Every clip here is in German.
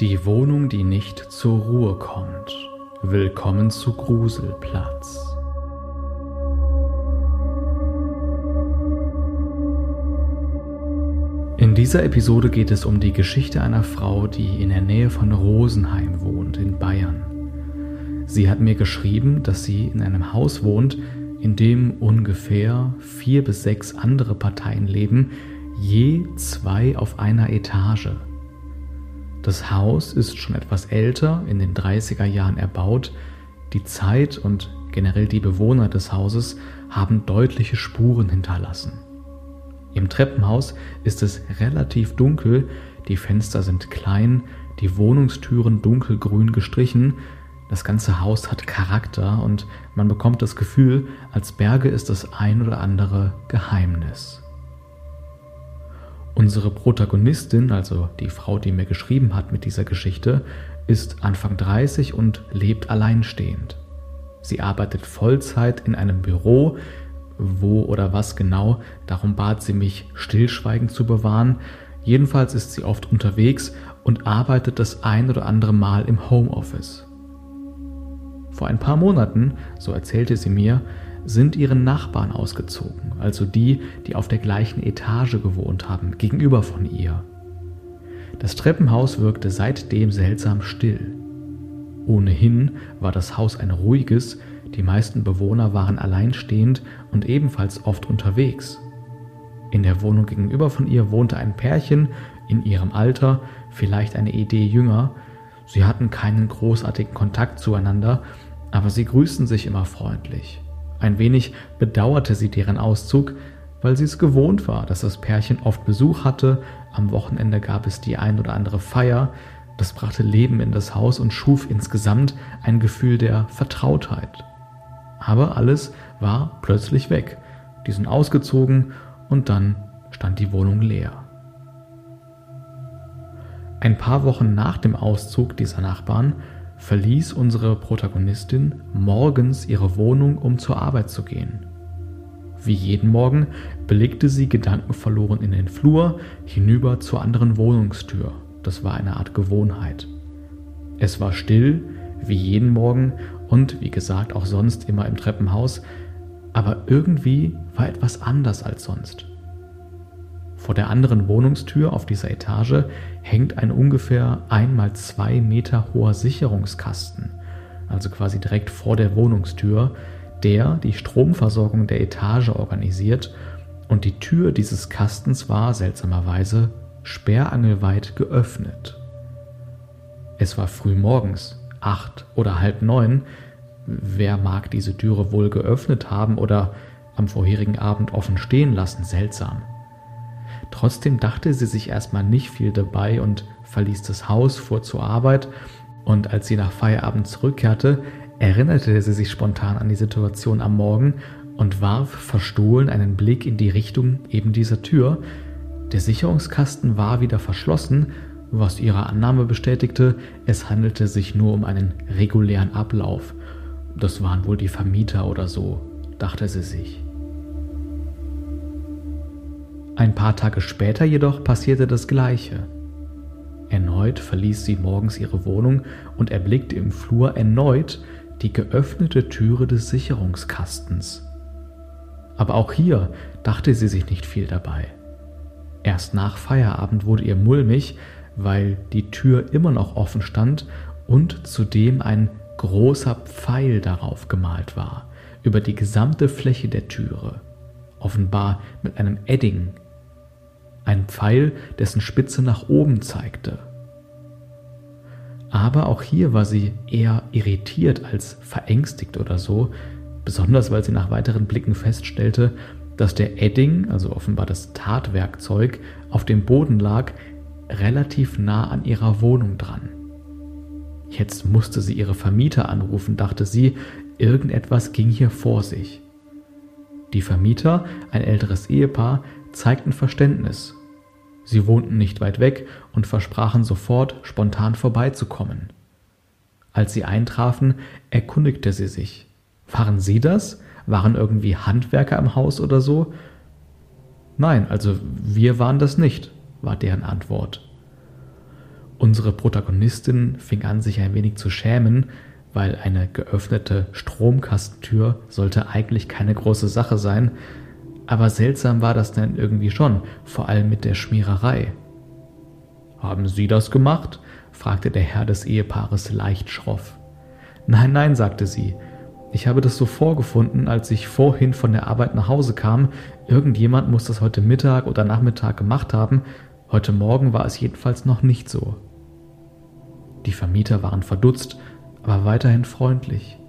Die Wohnung, die nicht zur Ruhe kommt. Willkommen zu Gruselplatz. In dieser Episode geht es um die Geschichte einer Frau, die in der Nähe von Rosenheim wohnt, in Bayern. Sie hat mir geschrieben, dass sie in einem Haus wohnt, in dem ungefähr vier bis sechs andere Parteien leben, je zwei auf einer Etage. Das Haus ist schon etwas älter, in den 30er Jahren erbaut. Die Zeit und generell die Bewohner des Hauses haben deutliche Spuren hinterlassen. Im Treppenhaus ist es relativ dunkel, die Fenster sind klein, die Wohnungstüren dunkelgrün gestrichen, das ganze Haus hat Charakter und man bekommt das Gefühl, als berge es das ein oder andere Geheimnis. Unsere Protagonistin, also die Frau, die mir geschrieben hat mit dieser Geschichte, ist Anfang 30 und lebt alleinstehend. Sie arbeitet Vollzeit in einem Büro, wo oder was genau, darum bat sie mich, Stillschweigen zu bewahren. Jedenfalls ist sie oft unterwegs und arbeitet das ein oder andere Mal im Homeoffice. Vor ein paar Monaten, so erzählte sie mir, sind ihre Nachbarn ausgezogen, also die, die auf der gleichen Etage gewohnt haben, gegenüber von ihr. Das Treppenhaus wirkte seitdem seltsam still. Ohnehin war das Haus ein ruhiges, die meisten Bewohner waren alleinstehend und ebenfalls oft unterwegs. In der Wohnung gegenüber von ihr wohnte ein Pärchen in ihrem Alter, vielleicht eine Idee jünger. Sie hatten keinen großartigen Kontakt zueinander, aber sie grüßten sich immer freundlich. Ein wenig bedauerte sie deren Auszug, weil sie es gewohnt war, dass das Pärchen oft Besuch hatte, am Wochenende gab es die ein oder andere Feier, das brachte Leben in das Haus und schuf insgesamt ein Gefühl der Vertrautheit. Aber alles war plötzlich weg. Die sind ausgezogen und dann stand die Wohnung leer. Ein paar Wochen nach dem Auszug dieser Nachbarn verließ unsere Protagonistin morgens ihre Wohnung, um zur Arbeit zu gehen. Wie jeden Morgen blickte sie gedankenverloren in den Flur hinüber zur anderen Wohnungstür. Das war eine Art Gewohnheit. Es war still, wie jeden Morgen und wie gesagt auch sonst immer im Treppenhaus, aber irgendwie war etwas anders als sonst. Vor der anderen Wohnungstür auf dieser Etage hängt ein ungefähr einmal zwei Meter hoher Sicherungskasten, also quasi direkt vor der Wohnungstür, der die Stromversorgung der Etage organisiert und die Tür dieses Kastens war seltsamerweise sperrangelweit geöffnet. Es war früh morgens, acht oder halb neun. Wer mag diese Türe wohl geöffnet haben oder am vorherigen Abend offen stehen lassen? Seltsam. Trotzdem dachte sie sich erstmal nicht viel dabei und verließ das Haus, fuhr zur Arbeit und als sie nach Feierabend zurückkehrte, erinnerte sie sich spontan an die Situation am Morgen und warf verstohlen einen Blick in die Richtung eben dieser Tür. Der Sicherungskasten war wieder verschlossen, was ihre Annahme bestätigte, es handelte sich nur um einen regulären Ablauf. Das waren wohl die Vermieter oder so, dachte sie sich. Ein paar Tage später jedoch passierte das Gleiche. Erneut verließ sie morgens ihre Wohnung und erblickte im Flur erneut die geöffnete Türe des Sicherungskastens. Aber auch hier dachte sie sich nicht viel dabei. Erst nach Feierabend wurde ihr mulmig, weil die Tür immer noch offen stand und zudem ein großer Pfeil darauf gemalt war, über die gesamte Fläche der Türe, offenbar mit einem Edding ein Pfeil, dessen Spitze nach oben zeigte. Aber auch hier war sie eher irritiert als verängstigt oder so, besonders weil sie nach weiteren Blicken feststellte, dass der Edding, also offenbar das Tatwerkzeug, auf dem Boden lag, relativ nah an ihrer Wohnung dran. Jetzt musste sie ihre Vermieter anrufen, dachte sie, irgendetwas ging hier vor sich. Die Vermieter, ein älteres Ehepaar, zeigten Verständnis. Sie wohnten nicht weit weg und versprachen sofort, spontan vorbeizukommen. Als sie eintrafen, erkundigte sie sich. Waren Sie das? Waren irgendwie Handwerker im Haus oder so? Nein, also wir waren das nicht, war deren Antwort. Unsere Protagonistin fing an, sich ein wenig zu schämen, weil eine geöffnete Stromkastentür sollte eigentlich keine große Sache sein, aber seltsam war das dann irgendwie schon, vor allem mit der Schmiererei. Haben Sie das gemacht? fragte der Herr des Ehepaares leicht schroff. Nein, nein, sagte sie. Ich habe das so vorgefunden, als ich vorhin von der Arbeit nach Hause kam. Irgendjemand muss das heute Mittag oder Nachmittag gemacht haben. Heute Morgen war es jedenfalls noch nicht so. Die Vermieter waren verdutzt, aber weiterhin freundlich.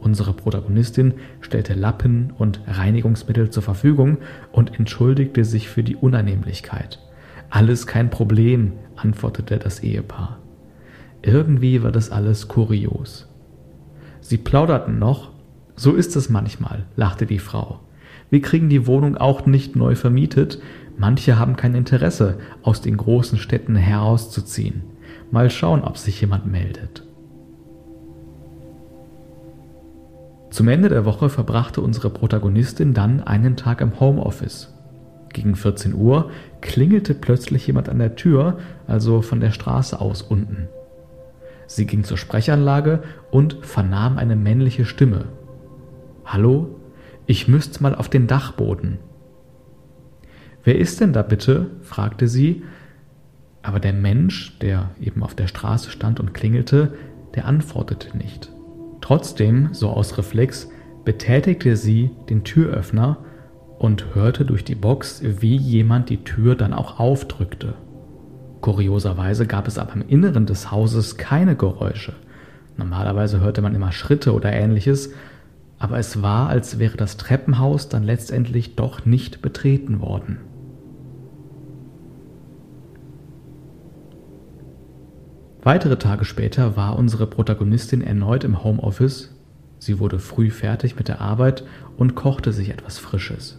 Unsere Protagonistin stellte Lappen und Reinigungsmittel zur Verfügung und entschuldigte sich für die Unannehmlichkeit. Alles kein Problem, antwortete das Ehepaar. Irgendwie war das alles kurios. Sie plauderten noch. So ist es manchmal, lachte die Frau. Wir kriegen die Wohnung auch nicht neu vermietet. Manche haben kein Interesse, aus den großen Städten herauszuziehen. Mal schauen, ob sich jemand meldet. Zum Ende der Woche verbrachte unsere Protagonistin dann einen Tag im Homeoffice. Gegen 14 Uhr klingelte plötzlich jemand an der Tür, also von der Straße aus unten. Sie ging zur Sprechanlage und vernahm eine männliche Stimme. Hallo? Ich müsste mal auf den Dachboden. Wer ist denn da bitte? fragte sie, aber der Mensch, der eben auf der Straße stand und klingelte, der antwortete nicht. Trotzdem, so aus Reflex, betätigte sie den Türöffner und hörte durch die Box, wie jemand die Tür dann auch aufdrückte. Kurioserweise gab es aber im Inneren des Hauses keine Geräusche. Normalerweise hörte man immer Schritte oder ähnliches, aber es war, als wäre das Treppenhaus dann letztendlich doch nicht betreten worden. Weitere Tage später war unsere Protagonistin erneut im Homeoffice. Sie wurde früh fertig mit der Arbeit und kochte sich etwas Frisches.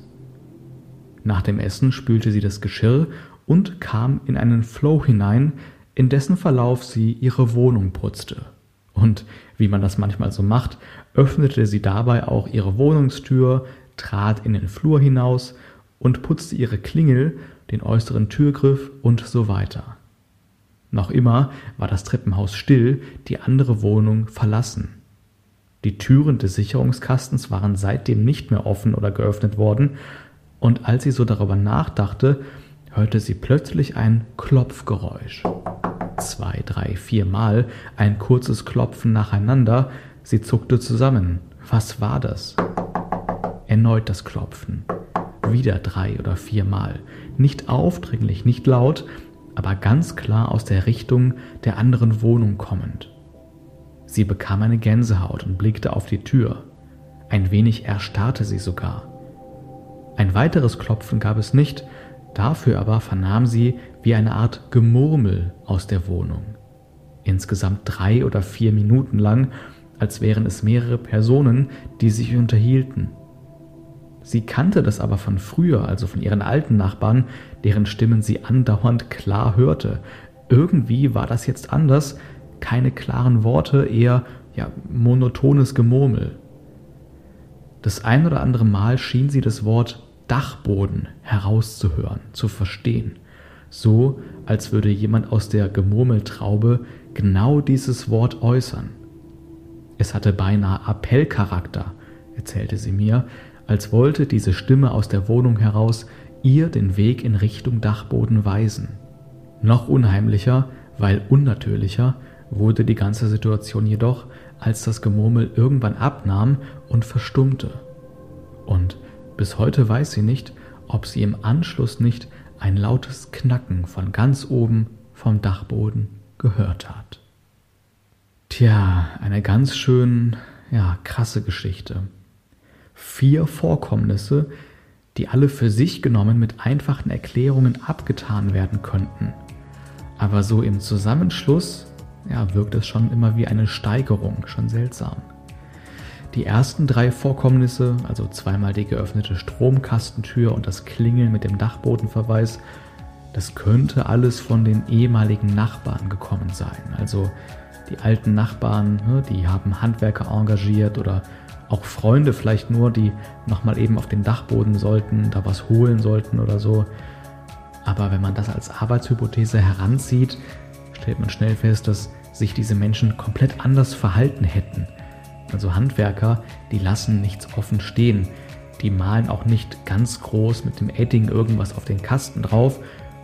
Nach dem Essen spülte sie das Geschirr und kam in einen Flow hinein, in dessen Verlauf sie ihre Wohnung putzte. Und wie man das manchmal so macht, öffnete sie dabei auch ihre Wohnungstür, trat in den Flur hinaus und putzte ihre Klingel, den äußeren Türgriff und so weiter. Noch immer war das Treppenhaus still, die andere Wohnung verlassen. Die Türen des Sicherungskastens waren seitdem nicht mehr offen oder geöffnet worden, und als sie so darüber nachdachte, hörte sie plötzlich ein Klopfgeräusch. Zwei, drei, viermal ein kurzes Klopfen nacheinander, sie zuckte zusammen. Was war das? Erneut das Klopfen. Wieder drei oder viermal. Nicht aufdringlich, nicht laut, aber ganz klar aus der Richtung der anderen Wohnung kommend. Sie bekam eine Gänsehaut und blickte auf die Tür. Ein wenig erstarrte sie sogar. Ein weiteres Klopfen gab es nicht, dafür aber vernahm sie wie eine Art Gemurmel aus der Wohnung. Insgesamt drei oder vier Minuten lang, als wären es mehrere Personen, die sich unterhielten. Sie kannte das aber von früher, also von ihren alten Nachbarn, deren Stimmen sie andauernd klar hörte. Irgendwie war das jetzt anders, keine klaren Worte, eher ja, monotones Gemurmel. Das ein oder andere Mal schien sie das Wort Dachboden herauszuhören, zu verstehen, so als würde jemand aus der Gemurmeltraube genau dieses Wort äußern. Es hatte beinahe Appellcharakter, erzählte sie mir, als wollte diese Stimme aus der Wohnung heraus ihr den Weg in Richtung Dachboden weisen. Noch unheimlicher, weil unnatürlicher, wurde die ganze Situation jedoch, als das Gemurmel irgendwann abnahm und verstummte. Und bis heute weiß sie nicht, ob sie im Anschluss nicht ein lautes Knacken von ganz oben vom Dachboden gehört hat. Tja, eine ganz schön, ja, krasse Geschichte vier Vorkommnisse, die alle für sich genommen mit einfachen Erklärungen abgetan werden könnten. Aber so im Zusammenschluss ja, wirkt es schon immer wie eine Steigerung, schon seltsam. Die ersten drei Vorkommnisse, also zweimal die geöffnete Stromkastentür und das Klingeln mit dem Dachbodenverweis, das könnte alles von den ehemaligen Nachbarn gekommen sein. Also die alten Nachbarn, ne, die haben Handwerker engagiert oder auch Freunde vielleicht nur, die nochmal eben auf den Dachboden sollten, da was holen sollten oder so. Aber wenn man das als Arbeitshypothese heranzieht, stellt man schnell fest, dass sich diese Menschen komplett anders verhalten hätten. Also Handwerker, die lassen nichts offen stehen. Die malen auch nicht ganz groß mit dem Edding irgendwas auf den Kasten drauf.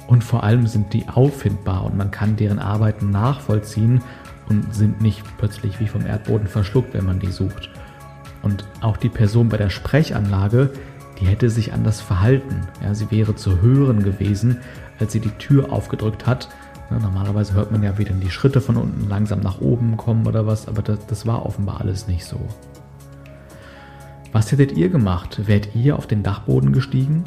Und vor allem sind die auffindbar und man kann deren Arbeiten nachvollziehen und sind nicht plötzlich wie vom Erdboden verschluckt, wenn man die sucht. Und auch die Person bei der Sprechanlage, die hätte sich anders verhalten. Ja, sie wäre zu hören gewesen, als sie die Tür aufgedrückt hat. Ja, normalerweise hört man ja, wie dann die Schritte von unten langsam nach oben kommen oder was, aber das, das war offenbar alles nicht so. Was hättet ihr gemacht? Wärt ihr auf den Dachboden gestiegen?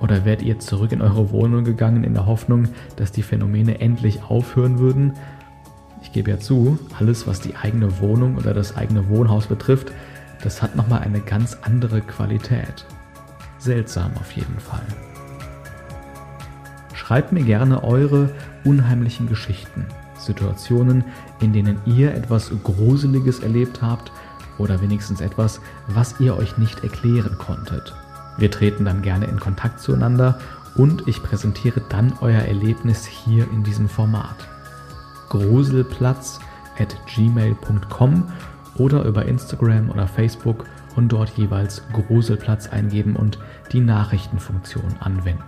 Oder wärt ihr zurück in eure Wohnung gegangen in der Hoffnung, dass die Phänomene endlich aufhören würden? Ich gebe ja zu, alles, was die eigene Wohnung oder das eigene Wohnhaus betrifft, das hat nochmal eine ganz andere Qualität. Seltsam auf jeden Fall. Schreibt mir gerne eure unheimlichen Geschichten, Situationen, in denen ihr etwas Gruseliges erlebt habt oder wenigstens etwas, was ihr euch nicht erklären konntet. Wir treten dann gerne in Kontakt zueinander und ich präsentiere dann euer Erlebnis hier in diesem Format. Gruselplatz at gmail.com oder über Instagram oder Facebook und dort jeweils Gruselplatz eingeben und die Nachrichtenfunktion anwenden.